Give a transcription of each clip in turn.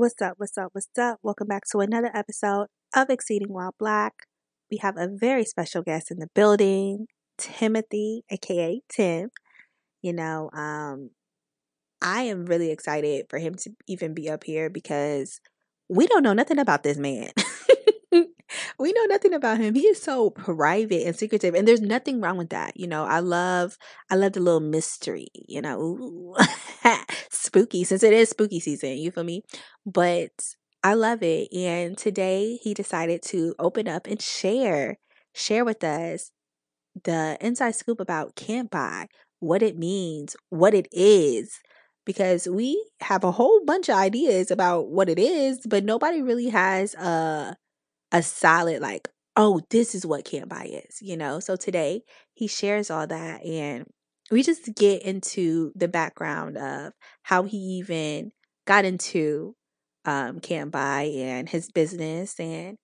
What's up? What's up? What's up? Welcome back to another episode of Exceeding While Black. We have a very special guest in the building, Timothy, aka Tim. You know, um, I am really excited for him to even be up here because we don't know nothing about this man. we know nothing about him. He is so private and secretive, and there's nothing wrong with that. You know, I love, I love the little mystery. You know, spooky since it is spooky season. You feel me? But I love it. And today he decided to open up and share, share with us the inside scoop about Can't Buy, what it means, what it is, because we have a whole bunch of ideas about what it is, but nobody really has a a solid like, oh, this is what Can't Buy is, you know. So today he shares all that and we just get into the background of how he even got into um Can't Buy and his business and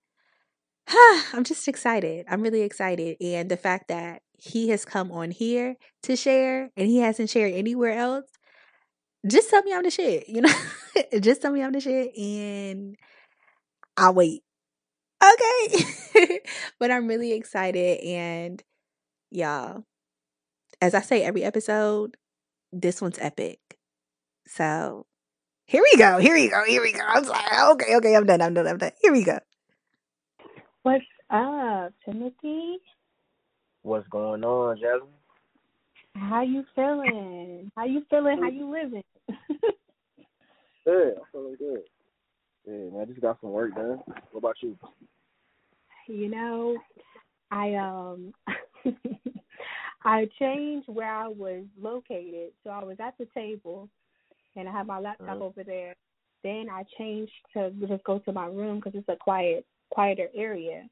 I'm just excited. I'm really excited. And the fact that he has come on here to share and he hasn't shared anywhere else, just tell me I'm the shit, you know? just tell me I'm the shit and I'll wait. Okay. but I'm really excited and y'all, as I say every episode, this one's epic. So here we go. Here we go. Here we go. I'm sorry. Okay, okay, I'm done. I'm done. I'm done. Here we go. What's up, Timothy? What's going on, Jasmine? How you feeling? How you feeling? How you living? good. I'm feeling good. Yeah, man, I just got some work done. What about you? You know, I um I changed where I was located. So I was at the table and I had my laptop uh-huh. over there. Then I changed to just go to my room because it's a quiet, quieter area.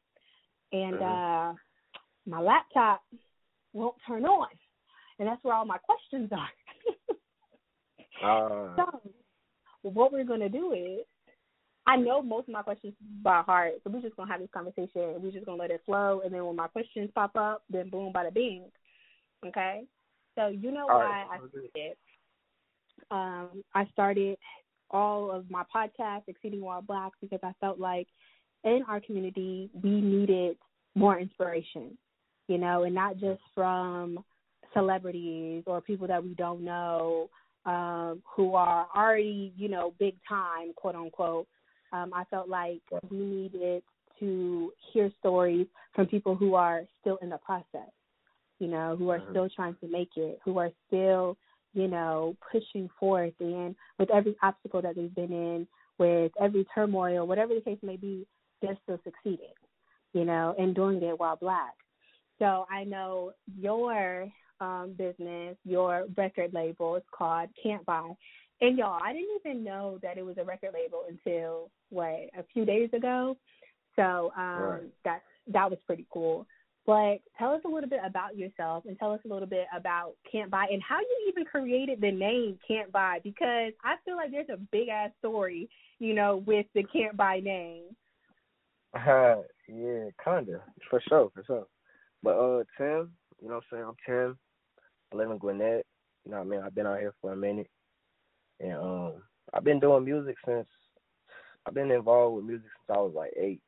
And uh-huh. uh my laptop won't turn on. And that's where all my questions are. uh. So what we're gonna do is I know most of my questions by heart, so we're just gonna have this conversation. We're just gonna let it flow, and then when my questions pop up, then boom, bada bing. Okay, so you know all why right. I started. Um, I started all of my podcasts, Exceeding While Black, because I felt like in our community we needed more inspiration, you know, and not just from celebrities or people that we don't know um, who are already, you know, big time, quote unquote, um, I felt like we needed to hear stories from people who are still in the process, you know, who are mm-hmm. still trying to make it, who are still, you know, pushing forth and with every obstacle that they've been in, with every turmoil, whatever the case may be, they're still succeeding, you know, and doing it while black. So I know your um, business, your record label is called Can't Buy. And y'all, I didn't even know that it was a record label until what a few days ago. So um, right. that that was pretty cool. But tell us a little bit about yourself and tell us a little bit about Can't Buy and how you even created the name Can't Buy because I feel like there's a big ass story, you know, with the Can't Buy name. Uh, yeah, kinda for sure, for sure. But uh, Tim, you know what I'm saying? I'm Tim. I live in Gwinnett. You know what I mean? I've been out here for a minute. And um, I've been doing music since I've been involved with music since I was like eight.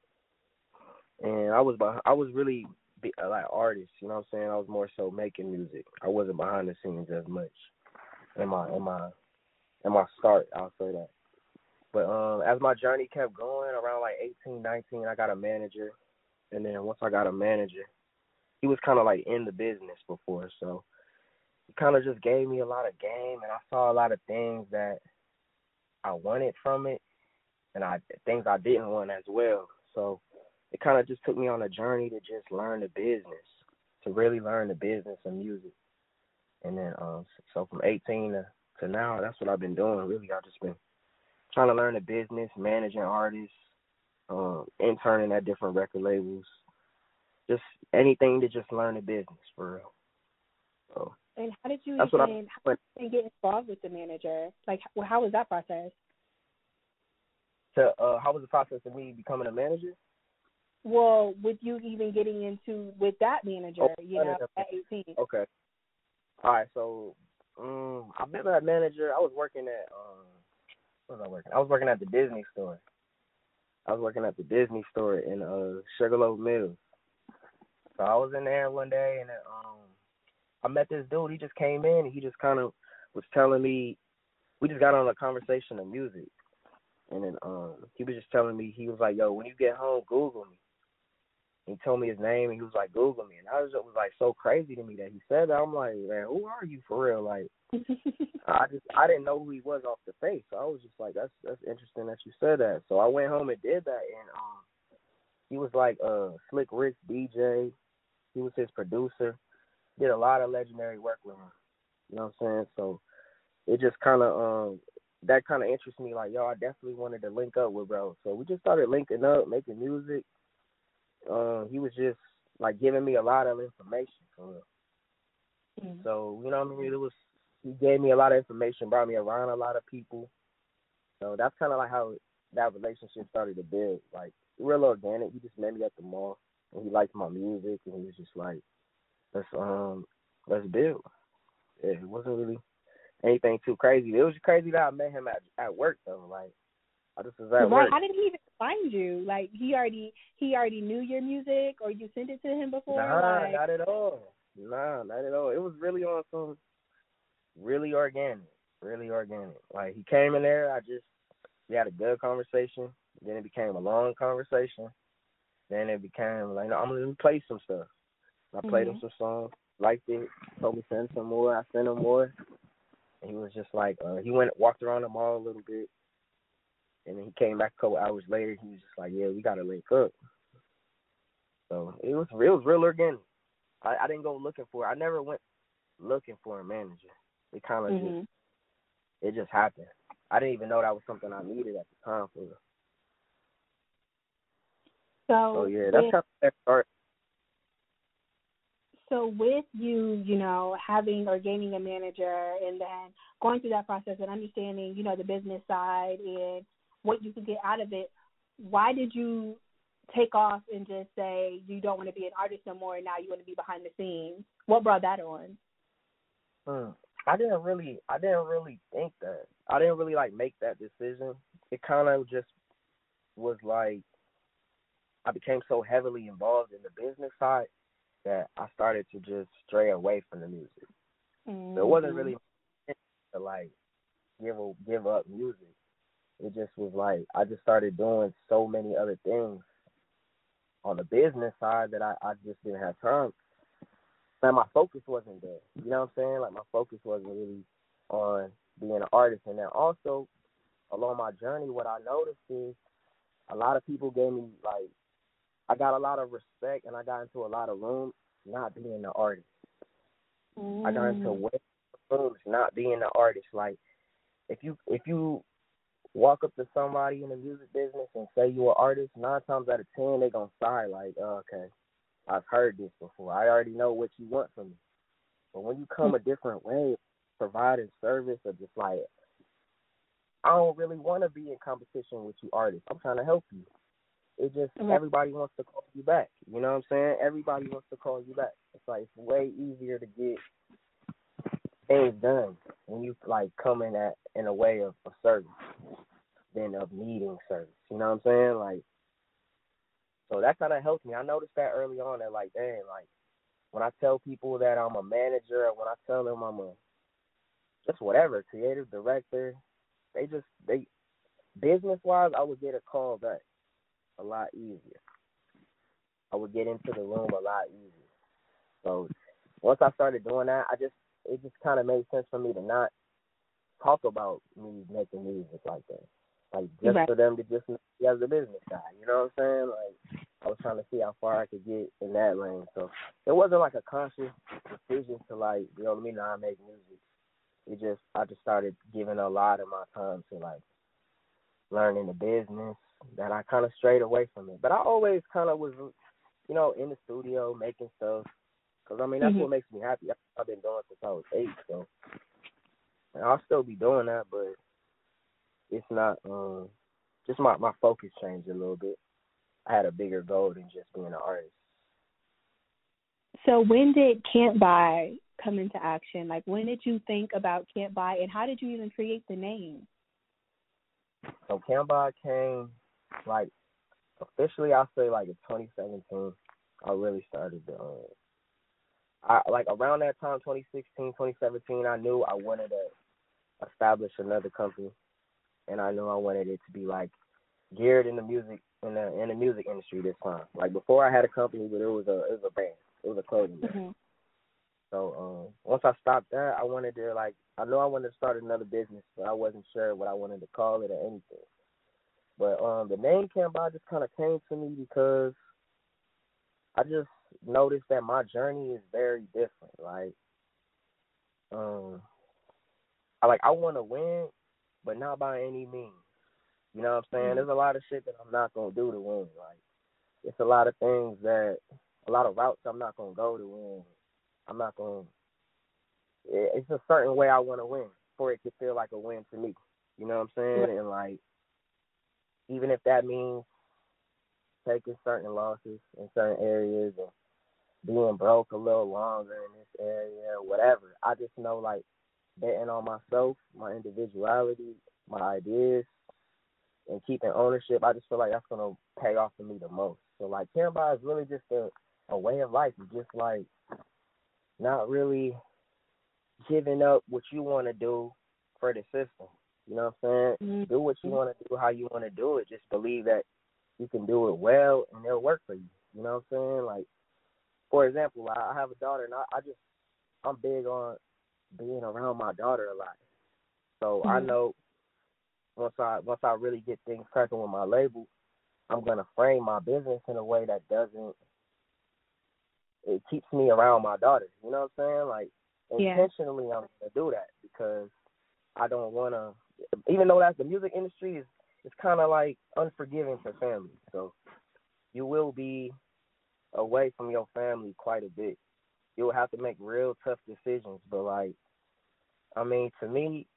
And I was behind, I was really be, uh, like artist, you know what I'm saying? I was more so making music. I wasn't behind the scenes as much in my in my in my start. I'll say that. But um, as my journey kept going, around like 18, 19, I got a manager, and then once I got a manager, he was kind of like in the business before, so kind of just gave me a lot of game, and I saw a lot of things that I wanted from it, and I things I didn't want as well. So it kind of just took me on a journey to just learn the business, to really learn the business of music. And then, um, so from 18 to, to now, that's what I've been doing. Really, I've just been trying to learn the business, managing artists, um, interning at different record labels, just anything to just learn the business for real. So and how did you That's even, how did you get involved with the manager? Like, well, how was that process? To uh, how was the process of me becoming a manager? Well, with you even getting into with that manager, oh, you know, at 18. Okay. All right, so um, I've been a manager. I was working at um, What was I working? I was working at the Disney store. I was working at the Disney store in uh Sugarloaf Mills. So I was in there one day and um I met this dude. He just came in and he just kind of was telling me we just got on a conversation of music. And then um he was just telling me he was like, "Yo, when you get home, Google me." he told me his name and he was like, Google me. And I was, it was like so crazy to me that he said that. I'm like, man, who are you for real? Like, I just, I didn't know who he was off the face. So I was just like, that's, that's interesting that you said that. So I went home and did that. And, um, he was like, uh, Slick Rick DJ. He was his producer. Did a lot of legendary work with him. You know what I'm saying? So it just kind of, um, that kind of interests me. Like, yo, I definitely wanted to link up with bro. So we just started linking up, making music uh, he was just like giving me a lot of information for real. Mm-hmm. So you know what I mean. It was he gave me a lot of information, brought me around a lot of people. So that's kind of like how that relationship started to build. Like real organic. He just met me at the mall, and he liked my music, and he was just like, "Let's um, let's build." Yeah, it wasn't really anything too crazy. It was crazy that I met him at at work though. Like I just was at right. work. How did he even find you? Like he already he already knew your music, or you sent it to him before? Nah, like... not at all. Nah, not at all. It was really on some really organic, really organic. Like he came in there, I just we had a good conversation. Then it became a long conversation. Then it became like, no, I'm gonna play some stuff. I played mm-hmm. him some songs, liked it, told me send some more. I sent him more. And he was just like, uh, he went walked around the mall a little bit, and then he came back a couple hours later. He was just like, "Yeah, we gotta link up." So it was real, it was real organic. I, I didn't go looking for. It. I never went looking for a manager. It kind of mm-hmm. just it just happened. I didn't even know that was something I needed at the time for. So, so yeah, that's how that started. So with you, you know, having or gaining a manager and then going through that process and understanding, you know, the business side and what you could get out of it, why did you take off and just say you don't want to be an artist no more and now you want to be behind the scenes? What brought that on? Hmm. I didn't really I didn't really think that. I didn't really like make that decision. It kind of just was like I became so heavily involved in the business side that I started to just stray away from the music. Mm-hmm. So it wasn't really to like give give up music it just was like I just started doing so many other things on the business side that I, I just didn't have time. And my focus wasn't there. You know what I'm saying? Like my focus wasn't really on being an artist. And then also along my journey, what I noticed is a lot of people gave me like I got a lot of respect and I got into a lot of rooms not being an artist. Mm. I got into mm. rooms not being an artist. Like if you if you walk up to somebody in the music business and say you're an artist, nine times out of ten they're gonna sigh like, oh, okay, I've heard this before. I already know what you want from me. But when you come a different way, providing service or just like, I don't really want to be in competition with you artists. I'm trying to help you. It just mm-hmm. everybody wants to call you back. You know what I'm saying? Everybody wants to call you back. It's like it's way easier to get things done when you like come in at in a way of, of service than of needing service. You know what I'm saying? Like, so that kind of helped me. I noticed that early on that like, dang, like when I tell people that I'm a manager, or when I tell them I'm a just whatever creative director, they just they business wise, I would get a call back a lot easier. I would get into the room a lot easier. So once I started doing that, I just it just kind of made sense for me to not talk about me making music like that. Like just right. for them to just see as a business guy, you know what I'm saying? Like I was trying to see how far I could get in that lane. So it wasn't like a conscious decision to like, you know what I mean, I make music. It just I just started giving a lot of my time to like learning the business that I kind of strayed away from it. But I always kind of was, you know, in the studio making stuff. Cause I mean that's mm-hmm. what makes me happy. I've been doing it since I was eight, so and I'll still be doing that, but it's not um just my my focus changed a little bit. I had a bigger goal than just being an artist. So when did Can't Buy come into action? Like when did you think about Can't Buy and how did you even create the name? So CantBuy came like officially I'll say like in twenty seventeen I really started to um, I like around that time 2016, 2017 I knew I wanted to establish another company and I knew I wanted it to be like geared in the music in the in the music industry this time. Like before I had a company but it was a it was a band. It was a clothing brand. Mm-hmm. So um, once I stopped that, I wanted to like I know I wanted to start another business, but I wasn't sure what I wanted to call it or anything. But um, the name CantBuy just kind of came to me because I just noticed that my journey is very different. Like, um, I like I want to win, but not by any means. You know what I'm saying? Mm-hmm. There's a lot of shit that I'm not gonna do to win. Like, it's a lot of things that, a lot of routes I'm not gonna go to win. I'm not going. to It's a certain way I want to win for it to feel like a win to me. You know what I'm saying? And like, even if that means taking certain losses in certain areas and being broke a little longer in this area, or whatever. I just know like betting on myself, my individuality, my ideas, and keeping ownership. I just feel like that's gonna pay off for me the most. So like CantBuy is really just a a way of life. It's just like not really giving up what you want to do for the system. You know what I'm saying? Mm-hmm. Do what you want to do, how you want to do it. Just believe that you can do it well, and it'll work for you. You know what I'm saying? Like, for example, I have a daughter, and I, I just I'm big on being around my daughter a lot. So I Mhm. know once I once I really get things cracking with my label, I'm gonna frame my business in a way that doesn't it keeps me around my daughter. You know what I'm saying? Like Yeah. intentionally, I'm gonna do that because I don't wanna. Even though that's the music industry is, it's kind of like unforgiving for family. So you will be away from your family quite a bit. You'll have to make real tough decisions. But like, I mean, to me,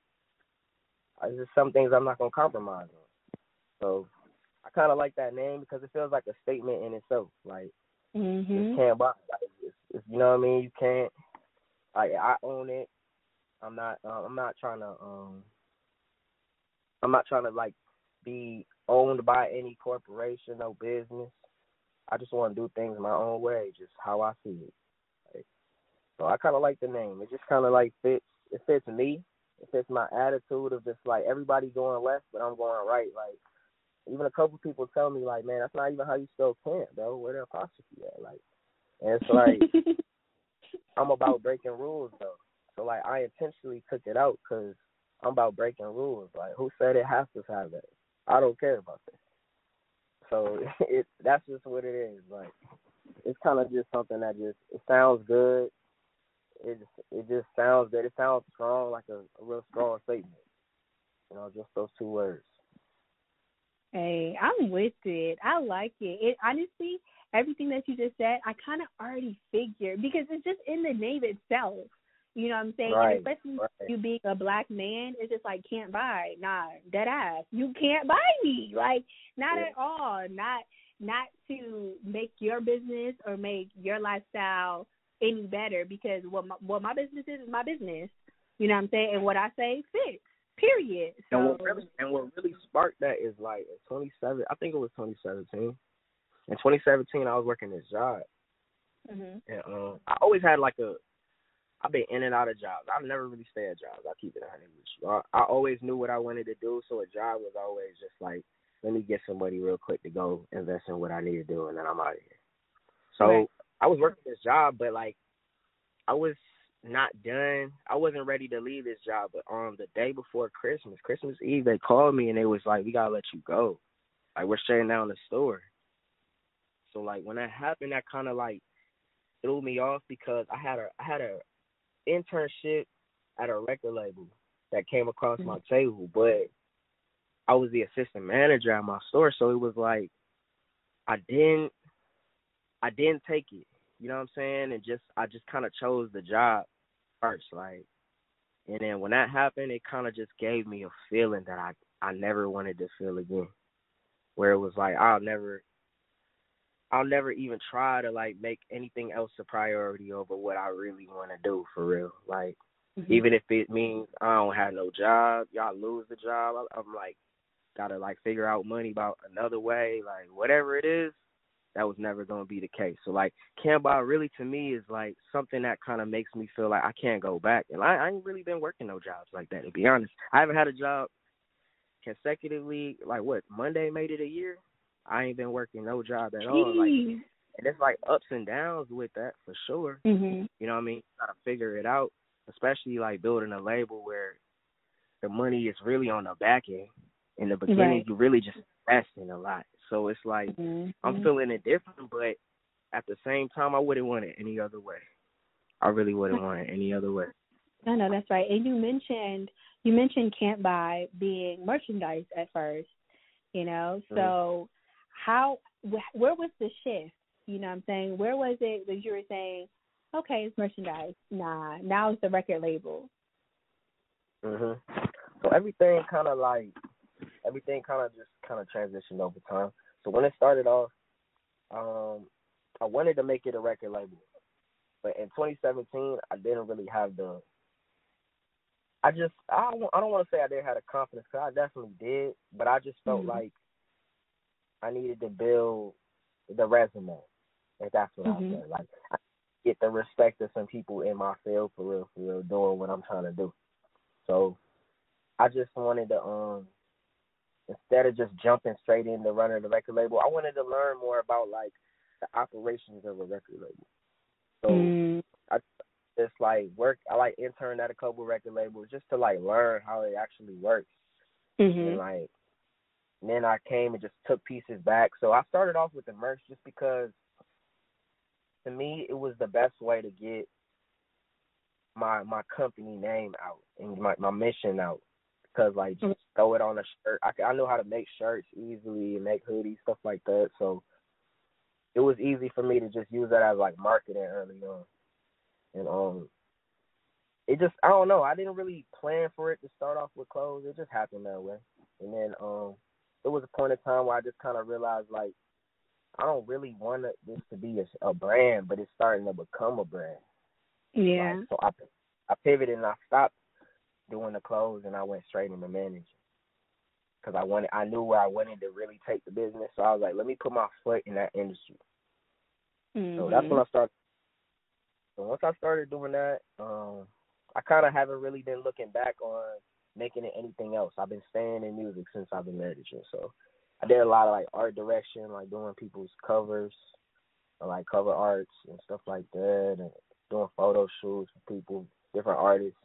it's just some things I'm not gonna compromise on. So I kind of like that name because it feels like a statement in itself. Like Mm-hmm. just can't buy. Like, it's, it's, you know what I mean? You can't. Like I own it. I'm not. Uh, I'm not trying to. Um. I'm not trying to like be owned by any corporation, no business. I just want to do things my own way, just how I see it. Like, so I kind of like the name. It just kind of like fits. It fits me. It fits my attitude of just like everybody going left, but I'm going right. Like even a couple people tell me like, man, that's not even how you spell can't, bro. Where the apostrophe at? Like, and it's like I'm about breaking rules though. So like I intentionally took it out because I'm about breaking rules. Like who said it has to have that? I don't care about that. So it that's just what it is. Like it's kind of just something that just it sounds good. It just it just sounds good. It sounds strong, like a, a real strong statement. You know, just those two words. Hey, I'm with it. I like it. It honestly, everything that you just said, I kind of already figured because it's just in the name itself. You know what I'm saying? Right, And especially right. you being a black man, it's just like can't buy. Nah, dead ass. You can't buy me. Like not Yeah. at all. Not not to make your business or make your lifestyle any better because what my, what my business is is my business. You know what I'm saying? And what I say fits. Period. So And what really and what really sparked that is like in 27. I think it was 2017. In 2017, I was working this job, Mhm. and um, I always had like a. I've been in and out of jobs. I've never really stayed at jobs. I keep it honest with you. I, I always knew what I wanted to do, so a job was always just like, let me get somebody real quick to go invest in what I need to do, and then I'm out of here. So Right. I was working this job, but like, I was not done. I wasn't ready to leave this job, but on the day before Christmas, Christmas Eve, they called me and they was like, "We gotta let you go. Like we're shutting down the store." So like when that happened, that kind of like threw me off because I had a I had a internship at a record label that came across mm-hmm. my table, but I was the assistant manager at my store, so it was like I didn't I didn't take it. You know what I'm saying? And just I just kind of chose the job first, like. And then when that happened, it kind of just gave me a feeling that I I never wanted to feel again, where it was like I'll never I'll never even try to like make anything else a priority over what I really want to do for real. Like Mhm. even if it means I don't have no job, y'all lose the job. I'm like, gotta like figure out money about another way, like whatever it is, that was never gonna be the case. So like CantBuy really to me is like something that kind of makes me feel like I can't go back. And I, I ain't really been working no jobs like that to be honest. I haven't had a job consecutively like what Monday made it a year. I ain't been working no job at all. Like and it's like ups and downs with that for sure. Mm-hmm. You know what I mean? Gotta figure it out, especially like building a label where the money is really on the back end. In the beginning, Right. you really just investing a lot. So it's like Mhm. I'm feeling it different, but at the same time, I wouldn't want it any other way. I really wouldn't want it any other way. No, no, that's right. And you mentioned you mentioned Can't Buy being merchandise at first, you know. Mhm. So how where was the shift? You know what I'm saying? Where was it that you were saying, okay, it's merchandise. Nah, now it's the record label. Mhm. So everything kind of like everything kind of just kind of transitioned over time. So when it started off, um, I wanted to make it a record label, but in 2017, I didn't really have the. I just I don't, I don't want to say I didn't have the confidence because I definitely did, but I just felt Mhm. like I needed to build the resume. If that's what Mhm. I said, like I get the respect of some people in my field for real, for real, doing what I'm trying to do. So I just wanted to um instead of just jumping straight into running the record label, I wanted to learn more about like the operations of a record label. So Mm. just like work I like interned at a couple record labels just to like learn how it actually works. And Mhm. like and then I came and just took pieces back. So I started off with the merch just because to me it was the best way to get my my company name out and my my mission out because like just throw it on a shirt. I, I know how to make shirts easily and make hoodies stuff like that. So it was easy for me to just use that as like marketing early on. And um it just I don't know, I didn't really plan for it to start off with clothes. It just happened that way. And then um it was a point in time where I just kind of realized like I don't really want this to be a, a brand, but it's starting to become a brand. Yeah. Like, so I I pivoted and I stopped doing the clothes and I went straight into managing because I wanted I knew where I wanted to really take the business. So I was like, let me put my foot in that industry. So that's when I started. So once I started doing that, um, I kind of haven't really been looking back on making it anything else. I've been staying in music since I've been managing. So I did a lot of like art direction, like doing people's covers, or, like cover arts and stuff like that, and doing photo shoots for people, different artists.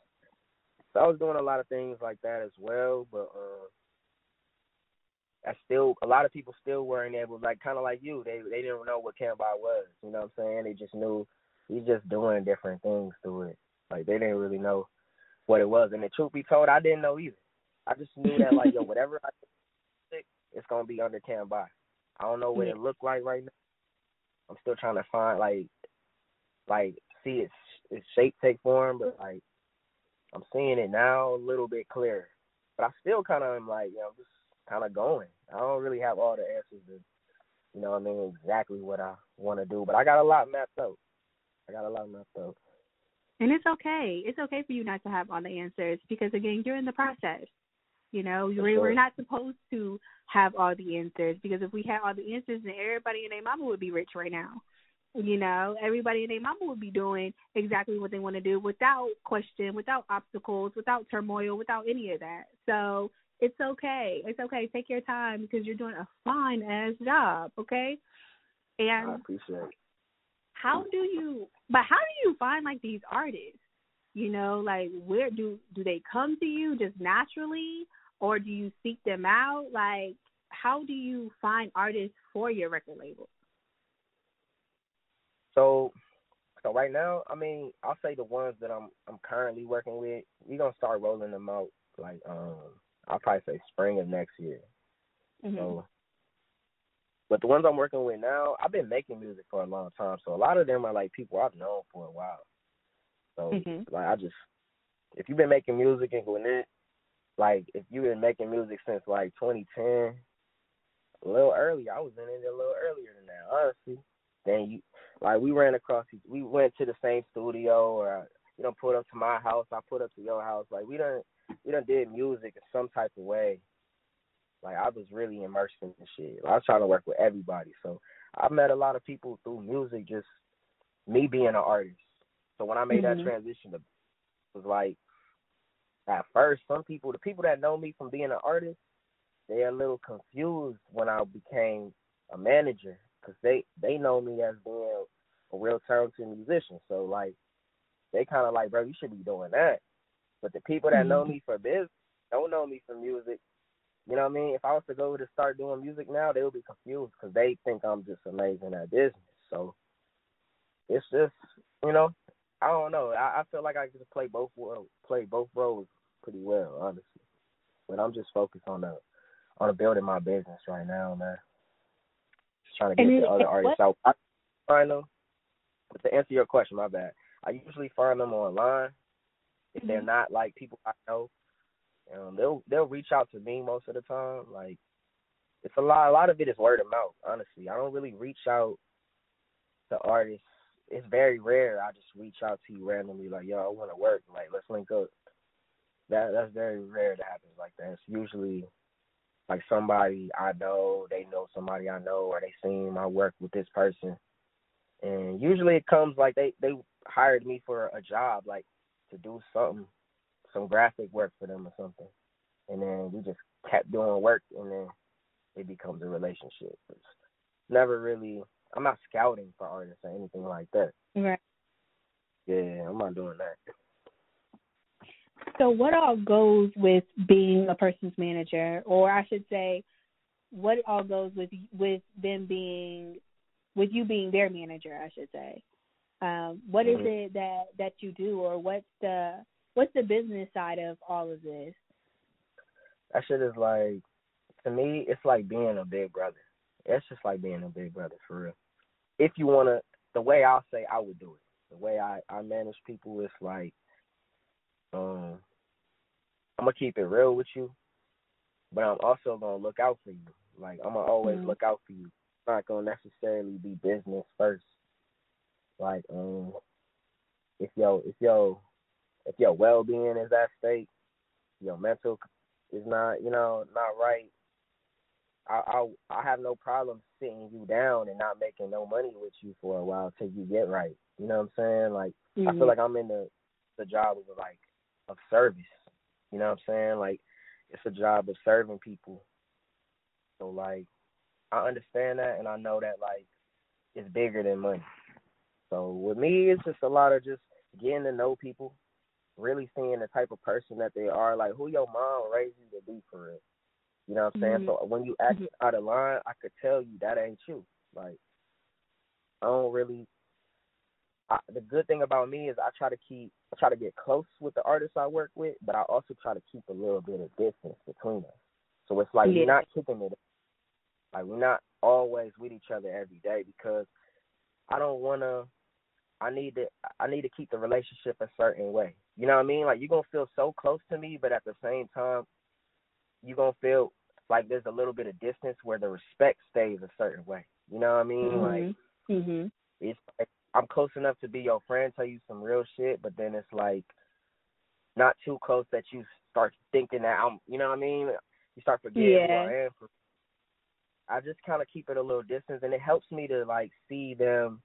So I was doing a lot of things like that as well, but uh, I still a lot of people still weren't able, like kind of like you, they they didn't know what CantBuy was. You know what I'm saying? They just knew he's just doing different things to it. Like they didn't really know what it was. And the truth be told, I didn't know either. I just knew that like yo, whatever I do, it's gonna be under CantBuy. I don't know what it looked like right now. I'm still trying to find like like see its its shape take form, but like I'm seeing it now a little bit clearer. But I still kind of am like, you know, just kind of going. I don't really have all the answers to, you know, what I mean, exactly what I want to do. But I got a lot mapped out. I got a lot mapped out. And it's okay. It's okay for you not to have all the answers because again, you're in the process. You know, we're, sure. we're not supposed to have all the answers because if we had all the answers, then everybody and their mama would be rich right now. You know, everybody and their mama would be doing exactly what they want to do without question, without obstacles, without turmoil, without any of that. So it's okay. It's okay. Take your time because you're doing a fine ass job. Okay. And I appreciate it. How do you but how do you find like these artists you know like where do do they come to you just naturally or do you seek them out like how do you find artists for your record label So, so right now, I mean, I'll say the ones that I'm I'm currently working with. we're gonna start rolling them out like um I'll probably say spring of next year. mm-hmm. So, but the ones I'm working with now, I've been making music for a long time. So a lot of them are like people I've known for a while. So Mhm. like I just, if you've been making music in Gwinnett, like if you've been making music since like 2010, a little earlier, I was in it a little earlier than that, honestly. Then you, like we ran across, each- we went to the same studio, or you know, put up to my house, I put up to your house. Like we done, we done did music in some type of way, Like I was really immersed in the shit. I was trying to work with everybody. So I met a lot of people through music, just me being an artist. So when I made mm-hmm. that transition, it was like at first some people, the people that know me from being an artist, they're a little confused when I became a manager because they they know me as being a real talented musician. So like they kind of like, bro, you should be doing that. But the people that mm-hmm. know me for business don't know me for music. You know what I mean? If I was to go to start doing music now, they would be confused because they think I'm just amazing at business. So it's just, you know, I don't know. I, I feel like I just play both play both roles pretty well, honestly. But I'm just focused on the on building my business right now, man. Just trying to get the other artists out. I find them. But to answer your question, my bad. I usually find them online. If mm-hmm. they're not like people I know, um, they'll they'll reach out to me most of the time. Like it's a lot. A lot of it is word of mouth. Honestly, I don't really reach out to artists. It's very rare. I just reach out to you randomly, like, yo, I want to work. Like, let's link up. That that's very rare to happen like that. It's usually like somebody I know, they know somebody I know, or they seen my work with this person, and usually it comes like they they hired me for a job, like to do something, some graphic work for them or something, and then we just kept doing work, and then it becomes a relationship. It's never really. I'm not scouting for artists or anything like that. Right. Yeah, I'm not doing that. So, what all goes with being a person's manager, or I should say, what all goes with with them being, with you being their manager? I should say. Um, what is mm-hmm. it that that you do, or what's the what's the business side of all of this? That shit is like, to me, it's like being a big brother. It's just like being a big brother for real. If you wanna, the way I'll say I would do it, the way I I manage people is like um, I'm gonna keep it real with you, but I'm also gonna look out for you. Like I'm gonna always mm-hmm. look out for you. It's not gonna necessarily be business first. Like um, if yo if your if your well being is at stake, your mental is not you know not right. I I I have no problem sitting you down and not making no money with you for a while till you get right. You know what I'm saying? Like mm-hmm. I feel mm-hmm. like I'm in the the job of like of service. You know what I'm saying? Like it's a job of serving people. So like I understand that and I know that like it's bigger than money. So with me it's just a lot of just getting to know people, really seeing the type of person that they are, like who your mom raised you to be for real. You know what I'm saying? Mm-hmm. So when you act mm-hmm. out of line, I could tell you that ain't you. Like I don't really I, the good thing about me is I try to keep I try to get close with the artists I work with, but I also try to keep a little bit of distance between us. So it's like yeah. we're not kicking it like we're not always with each other every day because I don't wanna I need to I need to keep the relationship a certain way. You know what I mean? Like you're gonna feel so close to me, but at the same time you're gonna feel like there's a little bit of distance where the respect stays a certain way. You know what I mean? Mm-hmm. Like mm-hmm. it's like I'm close enough to be your friend, tell you some real shit, but then it's like not too close that you start thinking that I'm, you know what I mean? You start forgetting yeah. who I am. I just kind of keep it a little distance, and it helps me to like see them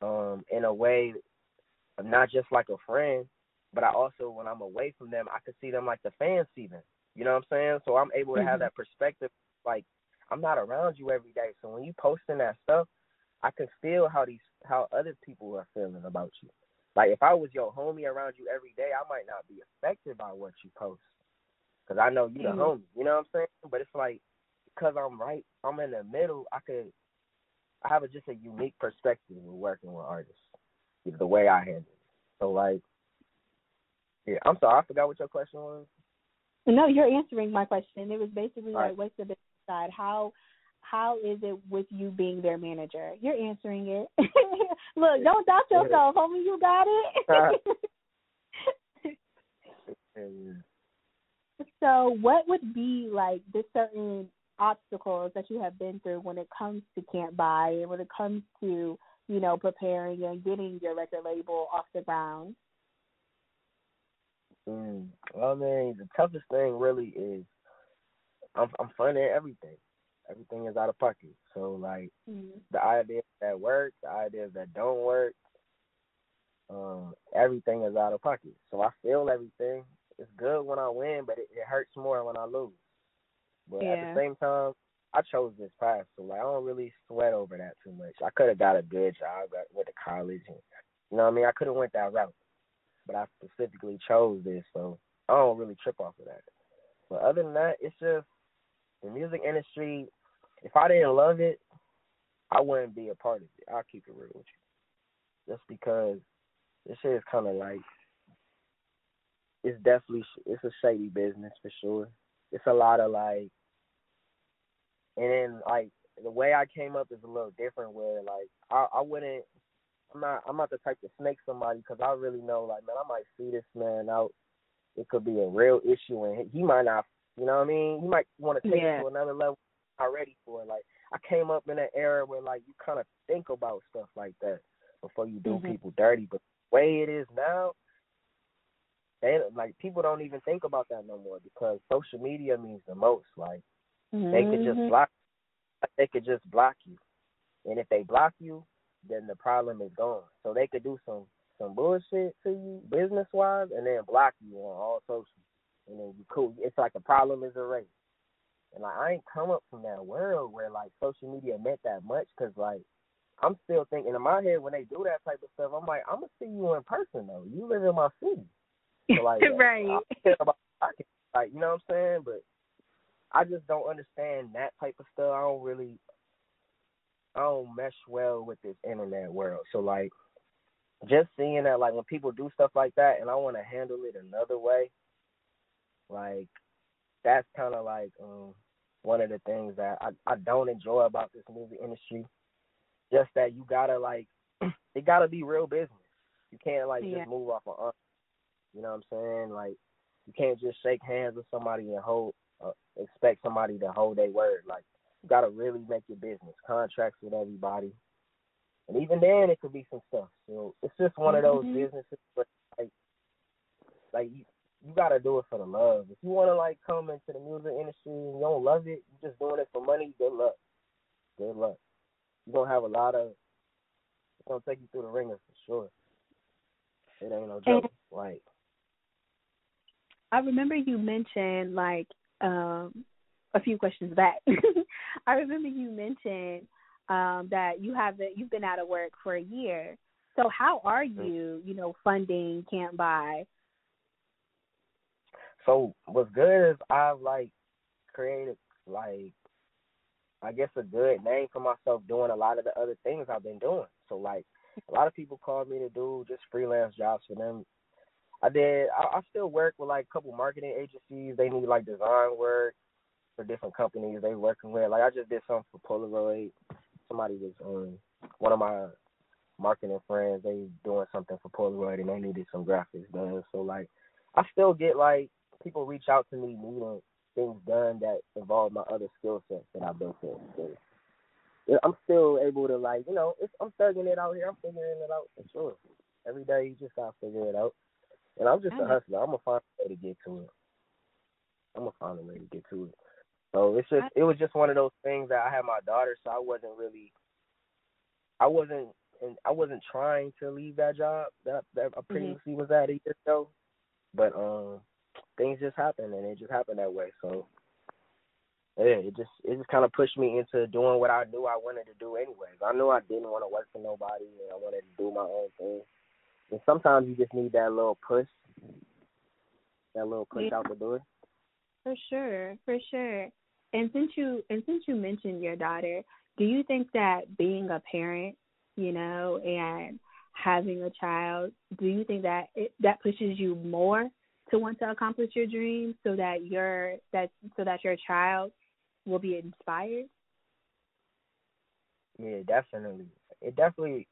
um in a way, not just like a friend, but I also when I'm away from them, I can see them like the fans see them. You know what I'm saying? So I'm able to mm-hmm. have that perspective. Like I'm not around you every day, so when you posting that stuff, I can feel how these how other people are feeling about you. Like if I was your homie around you every day, I might not be affected by what you post, because I know you the mm-hmm. homie. You know what I'm saying? But it's like because I'm right, I'm in the middle. I could I have a, just a unique perspective with working with artists, the way I handle it. So like, yeah, I'm sorry, I forgot what your question was. No, you're answering my question. It was basically like, what's the business side? How how is it with you being their manager? You're answering it. Look, don't doubt yourself, homie. You got it. so, what would be like the certain obstacles that you have been through when it comes to Can't Buy and when it comes to, you know, preparing and getting your record label off the ground? Mm, well, I mean, the toughest thing really is I'm I'm funding everything. Everything is out of pocket. So like Mm-hmm. the ideas that work, the ideas that don't work, um, everything is out of pocket. So I feel everything. It's good when I win, but it, it hurts more when I lose. But at the same time, I chose this path, so like I don't really sweat over that too much. I could have got a good job, got went to college, and you know what I mean. I could have went that route, but I specifically chose this, so I don't really trip off of that. But other than that, it's just the music industry. If I didn't love it, I wouldn't be a part of it. I'll keep it real with you, just because this shit is kind of like it's definitely it's a shady business for sure. It's a lot of like, and then like the way I came up is a little different. Where like I I wouldn't. I'm not I'm not the type to snake somebody because I really know like man I might see this man out. It could be a real issue and he might not. You know what I mean? He might want to take Yeah. it to another level. Not ready for it. Like I came up in an era where like you kind of think about stuff like that before you do Mhm. people dirty. But the way it is now, they like people don't even think about that no more because social media means the most. Like they could just Mhm. block, they could just block you, and if they block you, then the problem is gone. So they could do some some bullshit to you business wise, and then block you on all social, and then you cool. It's like the problem is erased. And like I ain't come up from that world where like social media meant that much, cause like I'm still thinking in my head when they do that type of stuff, I'm like I'm gonna see you in person though. You live in my city, so like right. I care about like you know what I'm saying. But I just don't understand that type of stuff. I don't really, I don't mesh well with this internet world. So like, just seeing that like when people do stuff like that, and I want to handle it another way, like that's kind of like um one of the things that I I don't enjoy about this music industry. Just that you gotta like, it gotta be real business. You can't like Yeah. just move off of. You know what I'm saying? Like you can't just shake hands with somebody and hold uh, expect somebody to hold their word. Like you gotta really make your business contracts with everybody, and even then it could be some stuff. So it's just one of those Mhm. businesses, but like like you, you gotta do it for the love. If you wanna like come into the music industry and you don't love it, you're just doing it for money. Good luck. Good luck. You're gonna have a lot of. It's gonna take you through the ringer for sure. It ain't no joke. Like I remember you mentioned like um a few questions back. I remember you mentioned um that you haven't you've been out of work for a year. So how are you, you know, funding Can't Buy? So what's good is I've like created like I guess a good name for myself doing a lot of the other things I've been doing. So like a lot of people call me to do just freelance jobs for them. I did I, I still work with like a couple marketing agencies. They need like design work for different companies they working with. Like I just did something for Polaroid. Somebody was um one of my marketing friends, they doing something for Polaroid and they needed some graphics done. So like I still get like people reach out to me needing things done that involve my other skill sets that I built in. So I'm still able to like, you know, I'm thugging it out here. I'm figuring it out for sure. Every day you just gotta figure it out. And I'm just a hustler. I'm gonna find a way to get to it. I'm gonna find a way to get to it. So it's just it was just one of those things that I had my daughter, so I wasn't really, I wasn't, and I wasn't trying to leave that job that that I previously was at a year ago, but um, things just happened and it just happened that way. So yeah, it just it just kind of pushed me into doing what I knew I wanted to do anyways. I knew I didn't want to work for nobody and I wanted to do my own thing. And sometimes you just need that little push, that little push Yeah. out the door. For sure, for sure. And since you and since you mentioned your daughter, do you think that being a parent, you know, and having a child, do you think that it, that pushes you more to want to accomplish your dreams so that your that so that your child will be inspired? Yeah, definitely. It definitely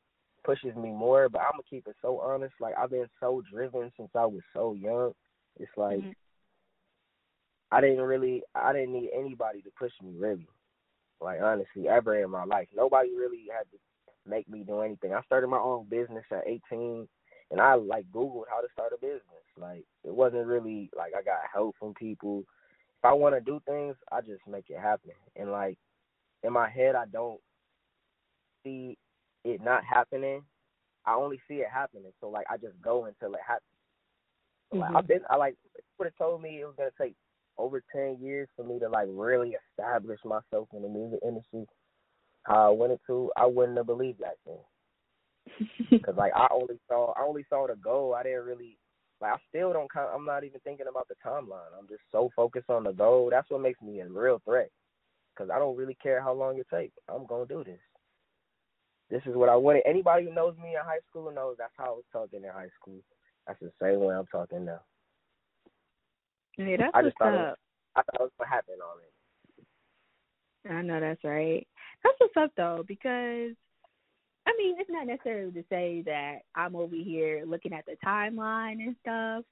pushes me more, but I'm gonna keep it so honest. Like I've been so driven since I was so young. It's like Mhm. I didn't really, I didn't need anybody to push me really. Like honestly, ever in my life, nobody really had to make me do anything. I started my own business at 18, and I like Googled how to start a business. Like it wasn't really like I got help from people. if I want to do things, I just make it happen. And like in my head, I don't see it not happening. I only see it happening. So like I just go until it happens. So, like. I've mm-hmm. been, I like would have told me it was gonna take over ten years for me to like really establish myself in the music industry. How I wanted to, I wouldn't have believed that thing. Cause like I only saw, I only saw the goal. I didn't really, like I still don't. I'm not even thinking about the timeline. I'm just so focused on the goal. That's what makes me a real threat. Cause I don't really care how long it takes. I'm gonna do this. This is what I wanted. Anybody who knows me in high school knows that's how I was talking in high school. That's the same way I'm talking now. Hey, that's I just what's thought it was, I thought it was gonna already. I know that's right. That's what's up though, because I mean, it's not necessarily to say that I'm over here looking at the timeline and stuff,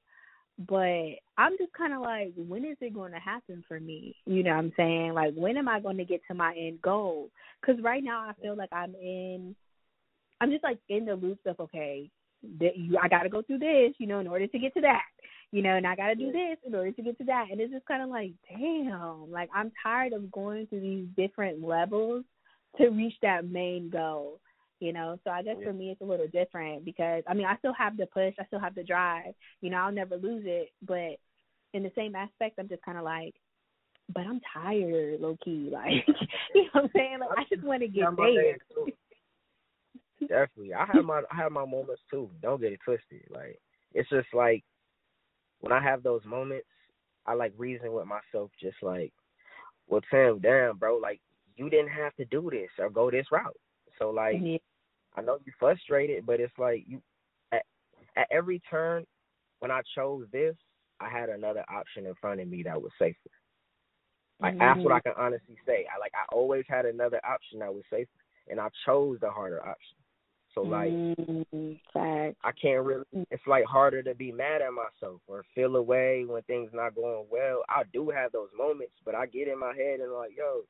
but I'm just kind of like, when is it going to happen for me? You know what I'm saying? Like, when am I going to get to my end goal? Because right now I feel like I'm in, I'm just like in the loops of okay, that you, I got to go through this, you know, in order to get to that, you know, and I got to do this in order to get to that, and it's just kind of like, damn, like I'm tired of going through these different levels to reach that main goal you know so i guess for me it's a little different because i mean i still have the push i still have the drive you know i'll never lose it but in the same aspect i'm just kind of like but i'm tired low key like you know what i'm saying like i just want to get Yeah, there. Definitely, I have my I have my moments too. Don't get it twisted. Like it's just like when I have those moments, I like reason with myself, just like, well, Tim, damn, bro, like you didn't have to do this or go this route. So like, Yeah. I know you're frustrated, but it's like you at at every turn when I chose this, I had another option in front of me that was safer. Like that's what I can honestly say. I like I always had another option that was safer, and I chose the harder option. So like mm, fact. I can't really. It's like harder to be mad at myself or feel away when things not going well. I do have those moments, but I get in my head and like, yo,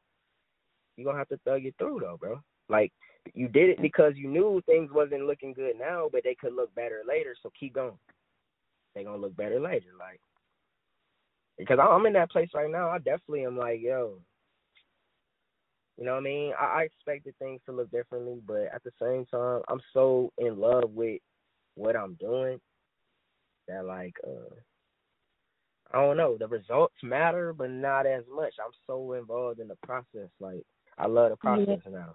you gonna have to thug it through though, bro. Like you did it because you knew things wasn't looking good now, but they could look better later. So keep going. They gonna look better later, like because I'm in that place right now. I definitely am like, yo, you know what I mean? I, I expected things to look differently, but at the same time, I'm so in love with what I'm doing that like uh I don't know, the results matter but not as much. I'm so involved in the process. Like I love the process now.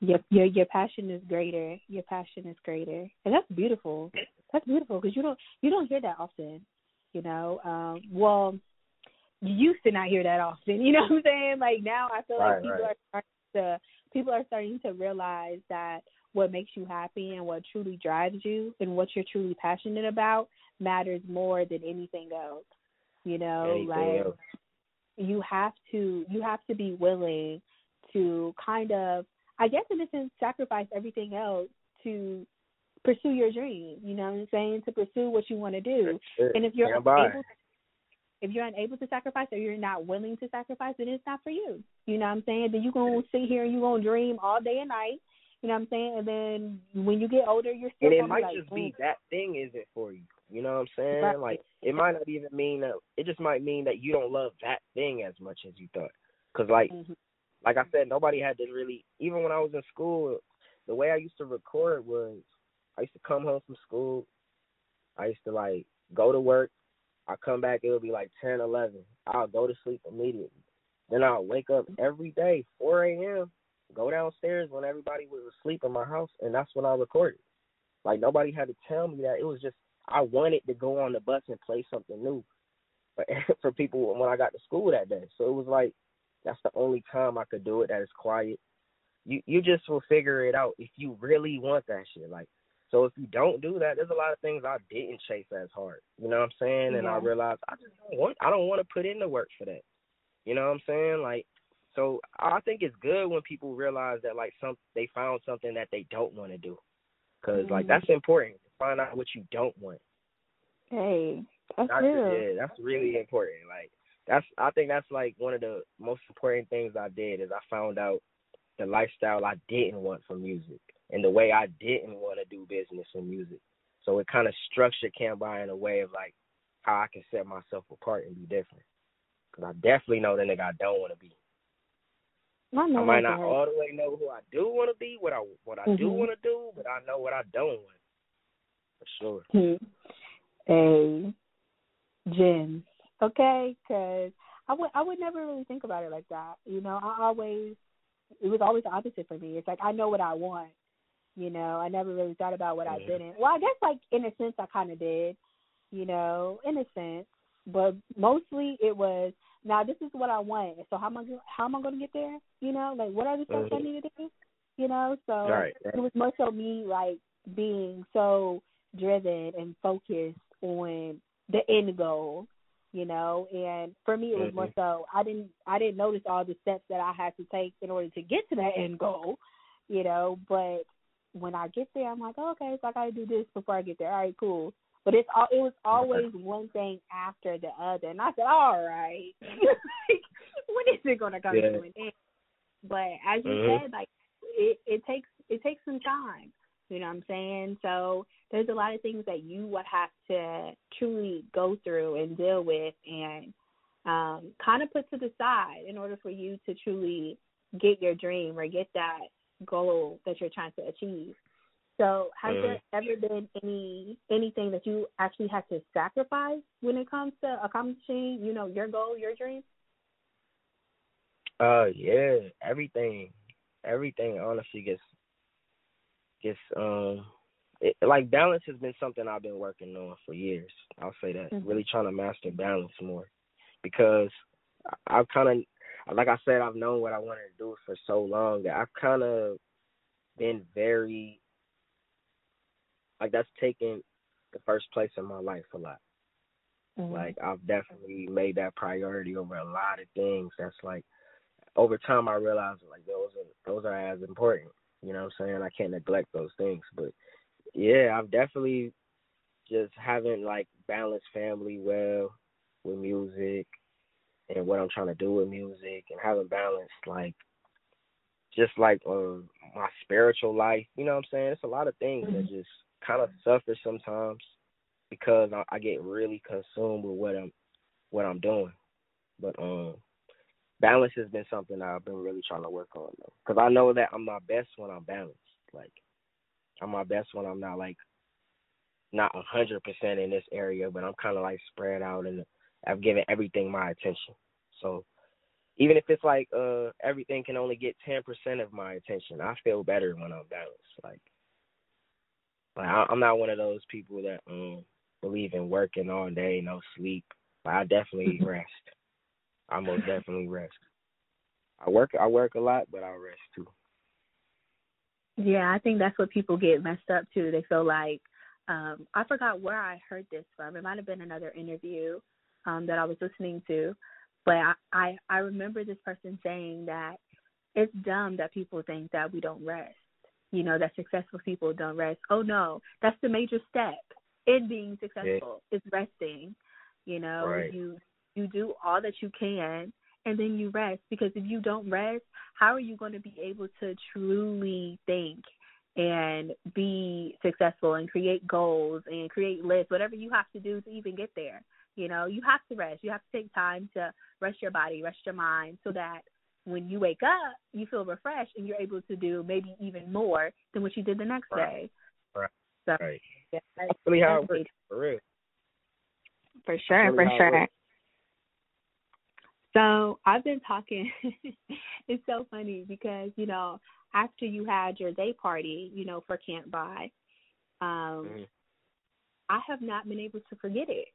Your your your passion is greater. Your passion is greater. And that's beautiful. That's beautiful because you don't you don't hear that often you know? Um well you used to not hear that often you know what i'm saying? Like now i feel like people right. are starting to people are starting to realize that what makes you happy and what truly drives you and what you're truly passionate about matters more than anything else you know? Anything like else. you have to you have to be willing to kind of I guess in a sense sacrifice everything else to pursue your dream. You know what I'm saying? To pursue what you want to do. And if you're unable if you're unable to sacrifice or you're not willing to sacrifice, then it's not for you. You know what I'm saying? Then you're gonna sit here and you're gonna dream all day and night. You know what I'm saying? And then when you get older you're still and it might like, just be "Mm, that thing isn't for you. You know what I'm saying? Right. Like it might not even mean that. It just might mean that you don't love that thing as much as you thought. Cause like mhm. Like I said, nobody had to really. Even when I was in school, the way I used to record was I used to come home from school. I used to like go to work. I come back, it would be like ten, eleven. I'll go to sleep immediately. Then I'll wake up every day, 4 a.m., go downstairs when everybody was asleep in my house, and that's when I recorded. Like nobody had to tell me that. It was just I wanted to go on the bus and play something new for, for people when I got to school that day. So it was like that's the only time I could do it that is quiet. You you just will figure it out if you really want that shit. Like so if you don't do that, there's a lot of things I didn't chase as hard. You know what I'm saying? And I realized I just don't want I don't want to put in the work for that. You know what I'm saying? Like so I think it's good when people realize that like some they found something that they don't want to do. Cuz like Mhm. that's important. to Find out what you don't want. Hey, that's That's yeah, that's really important. Like that's I think that's like one of the most important things I did is I found out the lifestyle I didn't want from music and the way I didn't want to do business in music. So it kind of structured CantBuy in a way of like how I can set myself apart and be different. Cause I definitely know the nigga I don't want to be. I, I might not that. all the way know who I do want to be, what I what I do Mhm. want to do, but I know what I don't want. For sure. Hmm. A gems, okay? Because I would I would never really think about it like that. You know, I always it was always the opposite for me. It's like I know what I want. You know, I never really thought about what I Mhm. didn't. Well, I guess like in a sense I kind of did. You know, in a sense, but mostly it was now this is what I want. So how am I how am I going to get there? You know, like what are the steps I Mhm. need to do? You know, so Right, right. it was more so me like being so driven and focused on the end goal, you know. And for me, it was more Mhm. so I didn't I didn't notice all the steps that I had to take in order to get to that end goal, you know. But when I get there, I'm like, oh, okay, so I got to do this before I get there. All right, cool. But it's all it was always one thing after the other, and I said, all right, like, when is it gonna come Yeah. to an end? But as you Mhm. said, like it it takes it takes some time. You know what I'm saying? So there's a lot of things that you would have to truly go through and deal with and um kind of put to the side in order for you to truly get your dream or get that goal that you're trying to achieve. So has Mhm. there ever been any anything that you actually had to sacrifice when it comes to accomplishing, you know, your goal, your dream? Uh, yeah, everything, everything honestly gets gets um, it, like balance has been something I've been working on for years. I'll say that, Mhm. really trying to master balance more, because I've kind of, like I said, I've known what I wanted to do for so long that I've kind of been very, like that's taken the first place in my life a lot. Mm-hmm. Like I've definitely made that priority over a lot of things. That's like over time I realized like those are those are as important. You know what I'm saying? I can't neglect those things. But yeah, I've definitely just haven't like balanced family well with music and what I'm trying to do with music and haven't balanced like just like uh, my spiritual life. You know what I'm saying? It's a lot of things that just kind of suffer sometimes because I, I get really consumed with what I'm what I'm doing. But um, balance has been something I've been really trying to work on though, because I know that I'm my best when I'm balanced. Like I'm my best when I'm not like not a hundred percent in this area, but I'm kind of like spread out and I've given everything my attention. So even if it's like uh everything can only get ten percent of my attention, I feel better when I'm balanced. Like like I, I'm not one of those people that um believe in working all day, no sleep. But I definitely rest. I most definitely rest. I work I work a lot, but I rest too. Yeah, I think that's what people get messed up too. They feel like um I forgot where I heard this from. It might have been another interview um that I was listening to, but I I, I remember this person saying that it's dumb that people think that we don't rest. You know, that successful people don't rest. Oh no, that's the major step in being successful is resting. You know, Right. you you do all that you can and then you rest because if you don't rest, how are you going to be able to truly think and be successful and create goals and create lists, whatever you have to do to even get there? You know, you have to rest. You have to take time to rest your body, rest your mind so that when you wake up, you feel refreshed and you're able to do maybe even more than what you did the next Right. day. Right. So, Right. yeah, That's really how it works, for real. For sure, really for sure. So I've been talking. it's so funny because you know after you had your day party, you know for Can't Buy, um, Mhm. I have not been able to forget it.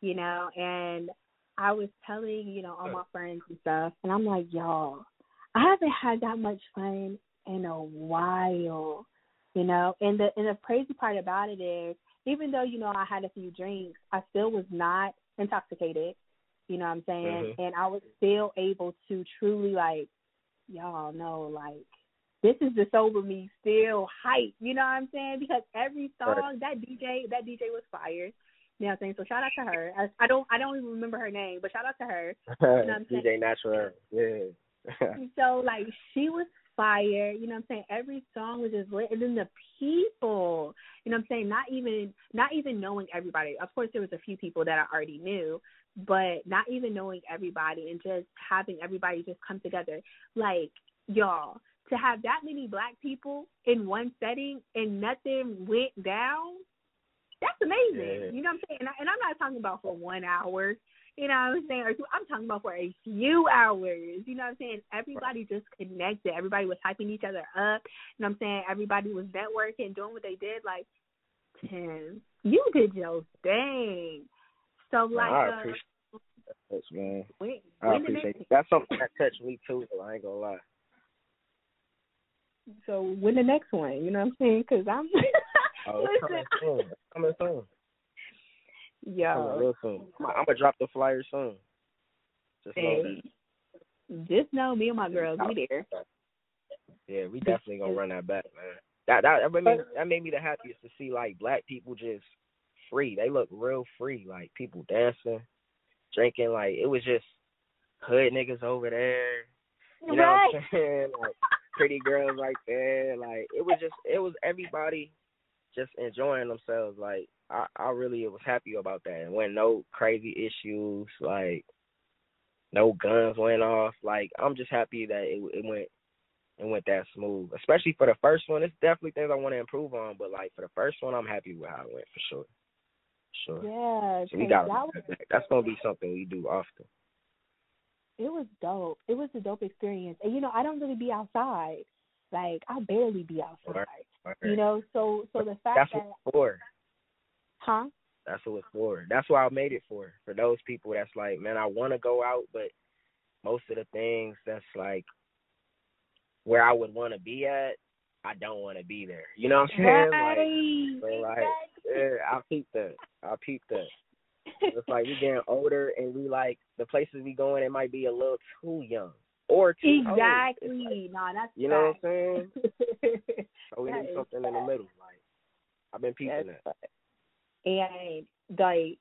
You know, and I was telling you know all my friends and stuff, and I'm like, y'all, I haven't had that much fun in a while. You know, and the and the crazy part about it is, even though you know I had a few drinks, I still was not intoxicated. You know what I'm saying? Mhm. And I was still able to truly like, y'all know, like this is the sober me still hype. You know what I'm saying? Because every song Right. that DJ that DJ was fired. You know what I'm saying? So shout out to her. I, I don't I don't even remember her name, but shout out to her. what I'm saying? DJ Natural. Yeah. so like she was fire. You know what I'm saying? Every song was just lit. And then the people, you know what I'm saying? Not even not even knowing everybody. Of course there was a few people that I already knew, but not even knowing everybody and just having everybody just come together. Like, y'all, to have that many black people in one setting and nothing went down, that's amazing. Yeah. You know what I'm saying? And, I, and I'm not talking about for one hour. You know what I'm saying? Or two, I'm talking about for a few hours. You know what I'm saying? Everybody just connected. Everybody was hyping each other up. You know what I'm saying? Everybody was networking, doing what they did. Like, Tim, you did your thing. So like, I uh, appreciate that, man. when, I when the appreciate next. That's something that touched me too. So I ain't gonna lie. so when the next one? You know what I'm saying? Because I'm. Oh, it's coming soon. It's coming soon. Coming yo, real soon. I'm, I'm gonna drop the flyer soon. Just know hey, just know me and my girls, we there. Yeah, we definitely gonna run that back, man. That that that made, me, that made me the happiest to see like black people just free. They look real free. Like people dancing, drinking. Like it was just hood niggas over there. You know right. what I'm saying? Like pretty girls right there. Like it was just it was everybody just enjoying themselves. Like I, I really was happy about that. And when no crazy issues, like no guns went off. Like I'm just happy that it it went it went that smooth. Especially for the first one. It's definitely things I want to improve on, but like for the first one I'm happy with how it went for sure. Sure. Yeah, So we got that that's gonna be something we do often. it was dope. It was a dope experience. And you know, I don't really be outside. Like I barely be outside. You know, so so the fact That's that for. huh? That's what it's for. That's what I made it for. For those people that's like, man, I want to go out, but most of the things that's like where I would want to be at, I don't want to be there. You know what I'm saying? Right. Like, so like, yeah, I peep that. I peep that. It's like we're getting older and we like the places we going. It might be a little too young or too old. Exactly. like, no, that's you know what I'm saying? So we That need something in the middle. Like I've been peeping That's that. and like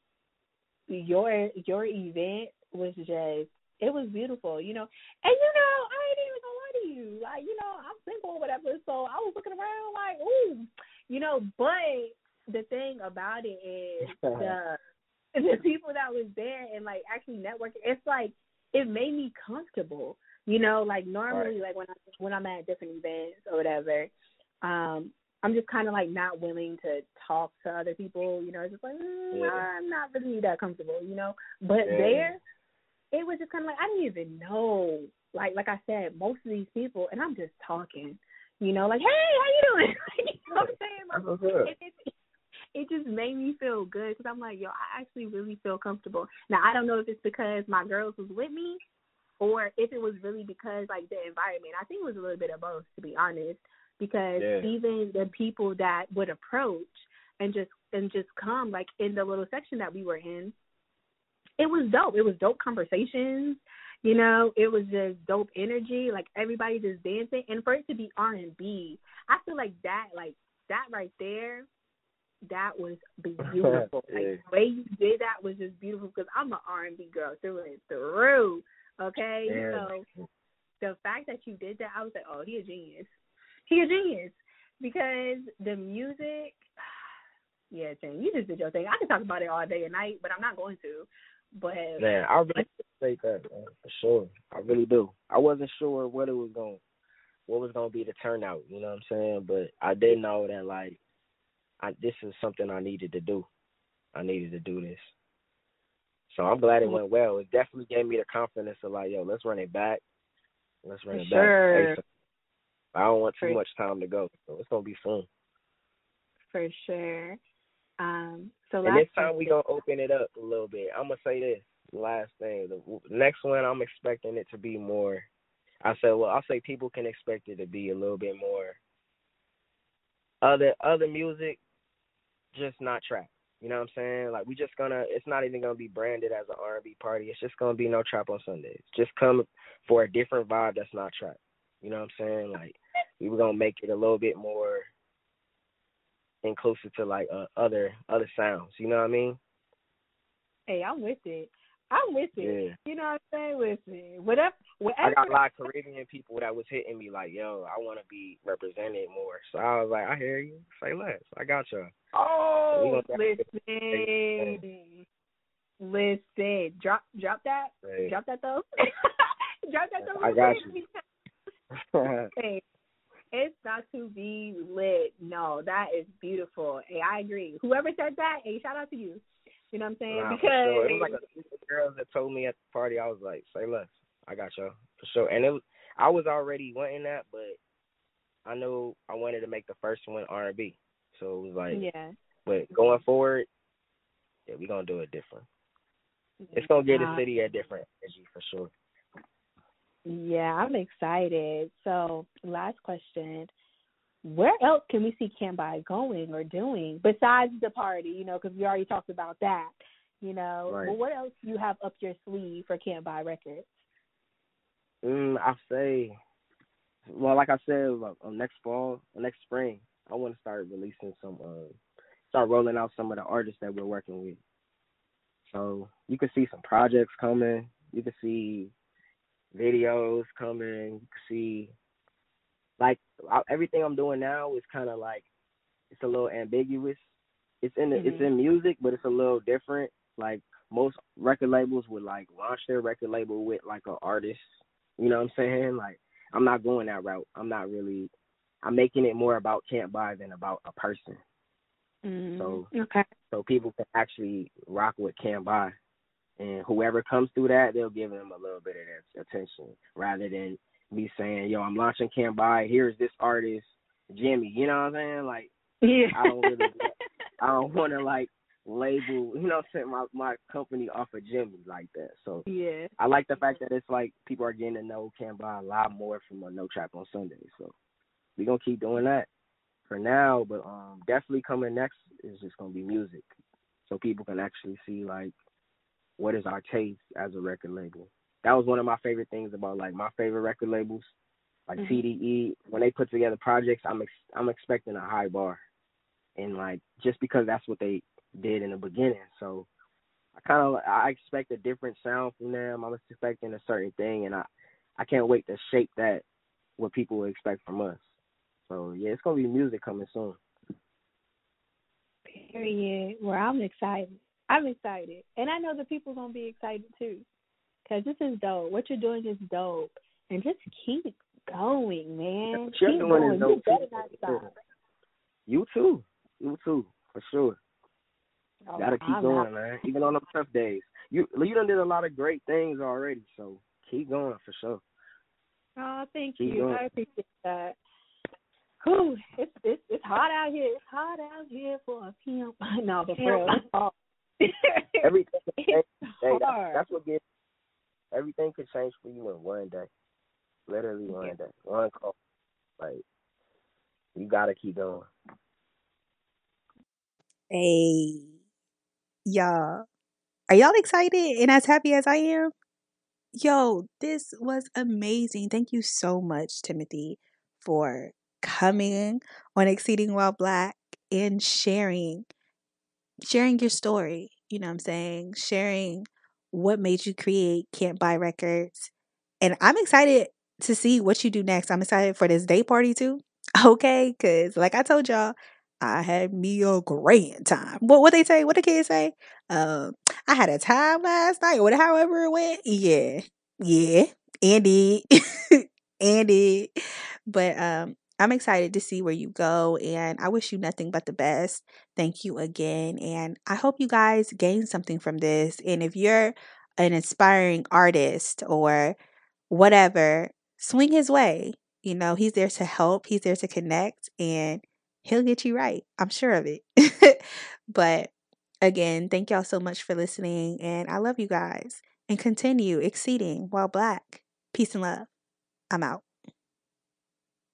your your event was just it was beautiful, you know. And you know, I ain't you. Like, you know, I'm single or whatever, so I was looking around like, ooh, you know, but the thing about it is the the people that was there and like actually networking, it's like it made me comfortable. You know, like normally like when I when I'm at different events or whatever, um, I'm just kind of like not willing to talk to other people. You know, it's just like mm, Yeah. I'm not really that comfortable. You know, but Yeah. there, it was just kind of like I didn't even know. Like like I said, most of these people, and I'm just talking. You know, like hey, how you doing? you know what I'm saying? Like, That's what's up. it, it, it just made me feel good because I'm like, yo, I actually really feel comfortable. Now I don't know if it's because my girls was with me, or if it was really because like the environment. I think it was a little bit of both, to be honest. Because Yeah. even the people that would approach and just and just come like in the little section that we were in, it was dope. It was dope conversations. You know, it was just dope energy. Like everybody just dancing, and for it to be R and B, I feel like that, like that right there, that was beautiful. Yeah. Like the way you did that was just beautiful because I'm an R and B girl through and through. Okay, Yeah. so the fact that you did that, I was like, oh, he a genius. He a genius because the music. Yeah, Jen, you just did your thing. I could talk about it all day and night, but I'm not going to. But Man, I really appreciate that, man, for sure. I really do. I wasn't sure what it was going, what was going to be the turnout. You know what I'm saying? But I did know that like, I this is something I needed to do. I needed to do this. So I'm glad it went well. It definitely gave me the confidence of like, yo, let's run it back. Let's run it sure. back. I don't want too For- much time to go, so it's gonna be fun. for sure. Um, so And this time we gonna open it up a little bit. I'm gonna say this last thing. The next one, I'm expecting it to be more. I said, well, I'll say people can expect it to be a little bit more other other music, just not trap. You know what I'm saying? Like we just gonna. It's not even gonna be branded as an R&B party. It's just gonna be no trap on Sundays. Just come for a different vibe that's not trap. You know what I'm saying? Like we were gonna make it a little bit more inclusive to like uh, other other sounds. You know what I mean? Hey, I'm with it. I'm with it. Yeah. You know what I'm saying? Listen, whatever, whatever. I got a lot of Caribbean people that was hitting me like, "Yo, I want to be represented more." So I was like, "I hear you. Say less. I got you." Oh, So listen, listen. Drop, drop that, Right. drop that though. drop that though. I got you. Hey, it's not to be lit. No, that is beautiful. Hey, I agree. Whoever said that, hey, shout out to you. You know what I'm saying? Nah, because sure. It was like a girls that told me at the party. I was like, "Say less. I got you for sure." And it was I was already wanting that, but I knew I wanted to make the first one R and B. So it was like, yeah, but going forward, yeah, we gonna do it different. It's gonna give the city a different energy for sure. Yeah, I'm excited. So, last question. Where else can we see Can't Buy going or doing besides the party? You know, because we already talked about that. You know, Right. but what else do you have up your sleeve for Can't Buy Records? Mm, I say, well, like I said, like, uh, next fall, or next spring, I want to start releasing some, uh, start rolling out some of the artists that we're working with. So you can see some projects coming. You can see videos coming. You can see, like, I, everything I'm doing now is kind of like, it's a little ambiguous. It's in the, it's Mhm. in music, but it's a little different. Like most record labels would like launch their record label with like an artist you know what I'm saying? Like I'm not going that route. I'm not really I'm making it more about can't buy than about a person. Mm, So- okay, So people can actually rock with can't buy. And whoever comes through that, they'll give them a little bit of that attention rather than me saying, Yo, I'm launching can't buy, here's this artist, Jimmy. You know what I'm saying? Like yeah, I don't really I don't wanna like label you know what I'm saying, my my company off of Jimmy like that. So yeah, I like the fact that it's like people are getting to know Can't Buy a lot more from a No Trap on Sunday. So we gonna keep doing that for now, but um definitely coming next is just gonna be music. So people can actually see like what is our taste as a record label. That was one of my favorite things about like my favorite record labels, like Mhm. TDE. When they put together projects, I'm ex- I'm expecting a high bar, and like just because that's what they did in the beginning. So I kind of I expect a different sound from them. I'm expecting a certain thing, and I I can't wait to shape that what people will expect from us. So yeah, it's gonna be music coming soon. period. Well, I'm excited. I'm excited, and I know the people gonna be excited too, because this is dope. What you're doing is dope, and just keep going, man. Keep doing going. You better too. not stop. You too, you too, for sure. Oh, Gotta keep I'm going, not- man. Even on the tough days, you you done did a lot of great things already. So keep going for sure. Oh, thank Keep you. going. I appreciate that. Whew, it's it's it's hot out here. It's hot out here for a pimp. No, but for real. Everything can change. it's Hey, that's, hard. that's what gets everything can change for you in one day. Literally one day, one call. Like you gotta keep going. Hey, y'all. Are y'all excited and as happy as I am? Yo, this was amazing. Thank you so much, Timothy, for coming on Exceeding While Black and sharing sharing your story. You know what I'm saying? Sharing what made you create Can't Buy Records. And I'm excited to see what you do next. I'm excited for this day party too. Okay, because like I told y'all, I had me a grand time. What what they say? What the kids say? Um, I had a time last night, or however it went. Yeah, yeah, Andy, Andy. But um, I'm excited to see where you go, and I wish you nothing but the best. Thank you again, and I hope you guys gain something from this. And if you're an inspiring artist or whatever, swing his way. You know, he's there to help, he's there to connect, and he'll get you right. I'm sure of it. but again, thank y'all so much for listening, and I love you guys. And continue exceeding while black. Peace and love. I'm out.